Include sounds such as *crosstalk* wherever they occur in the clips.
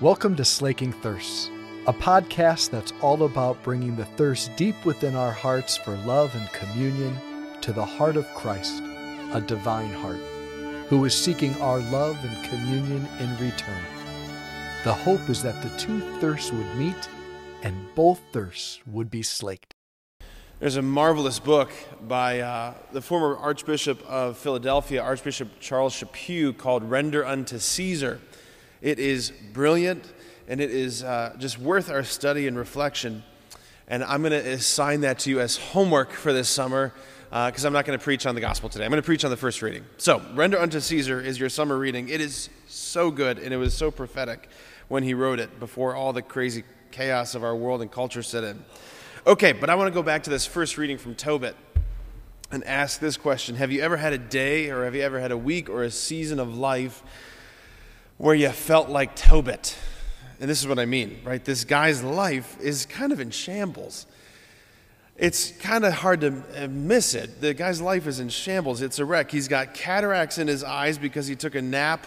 Welcome to Slaking Thirsts, a podcast that's all about bringing the thirst deep within our hearts for love and communion to the heart of Christ, a divine heart, who is seeking our love and communion in return. The hope is that the two thirsts would meet and both thirsts would be slaked. There's a marvelous book by uh, the former Archbishop of Philadelphia, Archbishop Charles Chaput, called Render Unto Caesar. It is brilliant and it is uh, just worth our study and reflection. And I'm going to assign that to you as homework for this summer because uh, I'm not going to preach on the gospel today. I'm going to preach on the first reading. So, Render Unto Caesar is your summer reading. It is so good and it was so prophetic when he wrote it before all the crazy chaos of our world and culture set in. Okay, but I want to go back to this first reading from Tobit and ask this question Have you ever had a day or have you ever had a week or a season of life where you felt like Tobit. And this is what I mean, right? This guy's life is kind of in shambles. It's kind of hard to miss it. The guy's life is in shambles. It's a wreck. He's got cataracts in his eyes because he took a nap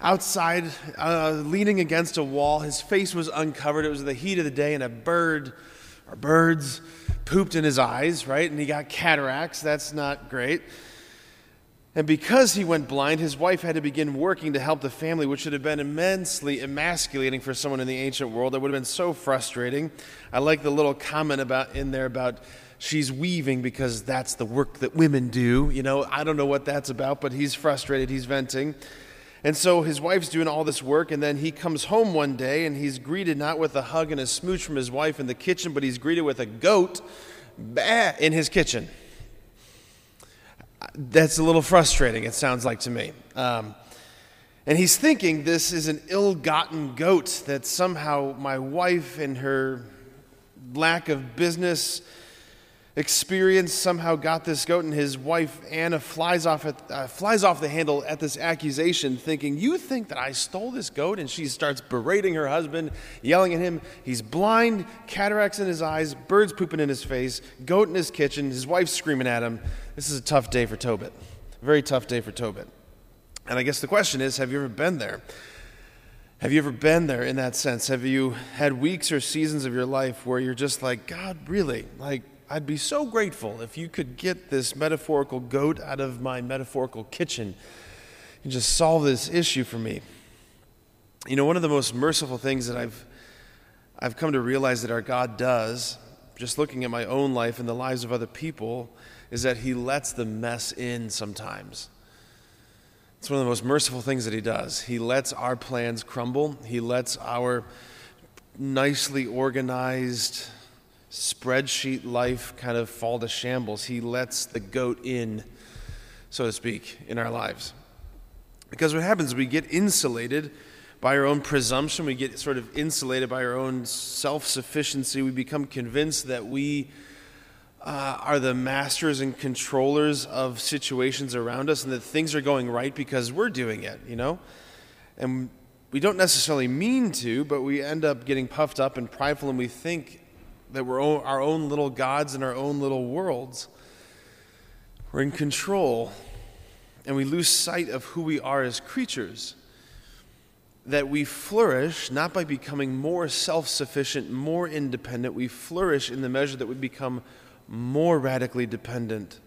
outside, uh, leaning against a wall. His face was uncovered. It was the heat of the day, and a bird or birds pooped in his eyes, right? And he got cataracts. That's not great. And because he went blind, his wife had to begin working to help the family, which would have been immensely emasculating for someone in the ancient world. That would have been so frustrating. I like the little comment about in there about she's weaving because that's the work that women do. You know, I don't know what that's about, but he's frustrated, he's venting. And so his wife's doing all this work, and then he comes home one day and he's greeted not with a hug and a smooch from his wife in the kitchen, but he's greeted with a goat bah, in his kitchen that's a little frustrating, it sounds like to me. Um, and he's thinking this is an ill gotten goat that somehow my wife and her lack of business experience somehow got this goat, and his wife Anna flies off, at, uh, flies off the handle at this accusation, thinking, You think that I stole this goat? And she starts berating her husband, yelling at him. He's blind, cataracts in his eyes, birds pooping in his face, goat in his kitchen, his wife screaming at him. This is a tough day for Tobit. Very tough day for Tobit. And I guess the question is have you ever been there? Have you ever been there in that sense? Have you had weeks or seasons of your life where you're just like, God, really? Like, I'd be so grateful if you could get this metaphorical goat out of my metaphorical kitchen and just solve this issue for me. You know, one of the most merciful things that I've, I've come to realize that our God does, just looking at my own life and the lives of other people, is that He lets the mess in sometimes. It's one of the most merciful things that He does. He lets our plans crumble, He lets our nicely organized, spreadsheet life kind of fall to shambles. He lets the goat in, so to speak, in our lives. Because what happens, we get insulated by our own presumption, we get sort of insulated by our own self sufficiency. We become convinced that we uh, are the masters and controllers of situations around us and that things are going right because we're doing it, you know? And we don't necessarily mean to, but we end up getting puffed up and prideful and we think that we're our own little gods in our own little worlds. We're in control, and we lose sight of who we are as creatures. That we flourish not by becoming more self sufficient, more independent. We flourish in the measure that we become more radically dependent.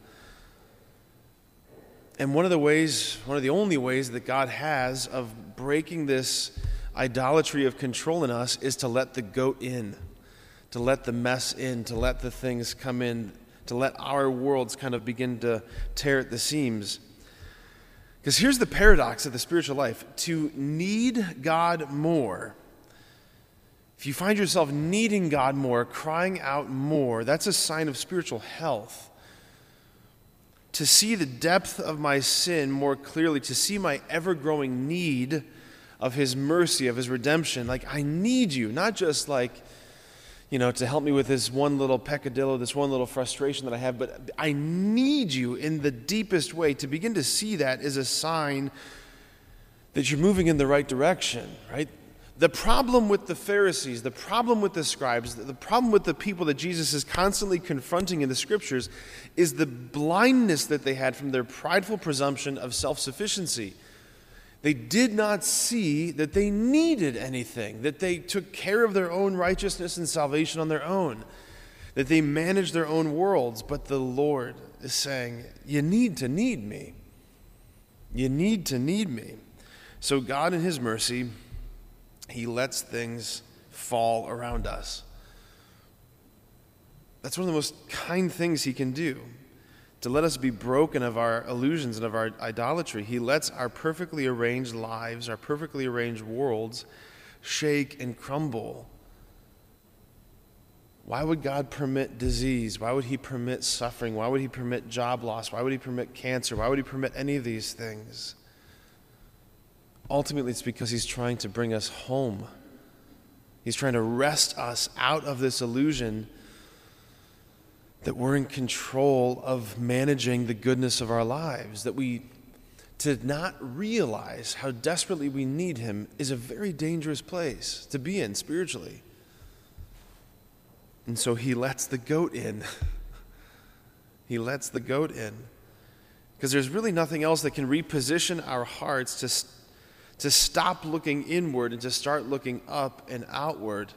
And one of the ways, one of the only ways that God has of breaking this idolatry of control in us is to let the goat in to let the mess in, to let the things come in, to let our worlds kind of begin to tear at the seams. Because here's the paradox of the spiritual life to need God more, if you find yourself needing God more, crying out more, that's a sign of spiritual health. To see the depth of my sin more clearly, to see my ever growing need of His mercy, of His redemption. Like, I need you, not just like, you know, to help me with this one little peccadillo, this one little frustration that I have, but I need you in the deepest way. To begin to see that is a sign that you're moving in the right direction, right? The problem with the Pharisees, the problem with the scribes, the problem with the people that Jesus is constantly confronting in the scriptures is the blindness that they had from their prideful presumption of self sufficiency. They did not see that they needed anything, that they took care of their own righteousness and salvation on their own, that they managed their own worlds. But the Lord is saying, You need to need me. You need to need me. So, God, in His mercy, He lets things fall around us. That's one of the most kind things He can do to let us be broken of our illusions and of our idolatry. He lets our perfectly arranged lives, our perfectly arranged worlds, shake and crumble. Why would God permit disease? Why would He permit suffering? Why would He permit job loss? Why would He permit cancer? Why would He permit any of these things? Ultimately, it's because He's trying to bring us home. He's trying to wrest us out of this illusion that we're in control of managing the goodness of our lives, that we to not realize how desperately we need him is a very dangerous place to be in spiritually. And so he lets the goat in. *laughs* he lets the goat in. Because there's really nothing else that can reposition our hearts to, to stop looking inward and to start looking up and outward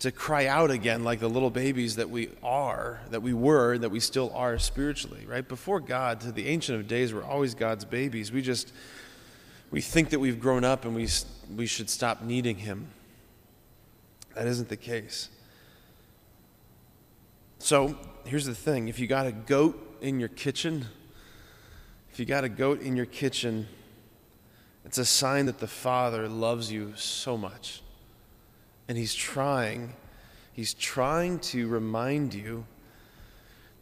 to cry out again like the little babies that we are, that we were, that we still are spiritually, right? Before God, to the Ancient of Days, we're always God's babies. We just, we think that we've grown up and we, we should stop needing Him. That isn't the case. So here's the thing if you got a goat in your kitchen, if you got a goat in your kitchen, it's a sign that the Father loves you so much and he's trying, he's trying to remind you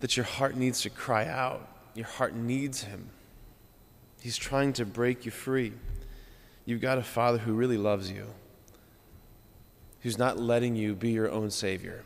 that your heart needs to cry out. Your heart needs him. He's trying to break you free. You've got a father who really loves you, who's not letting you be your own savior.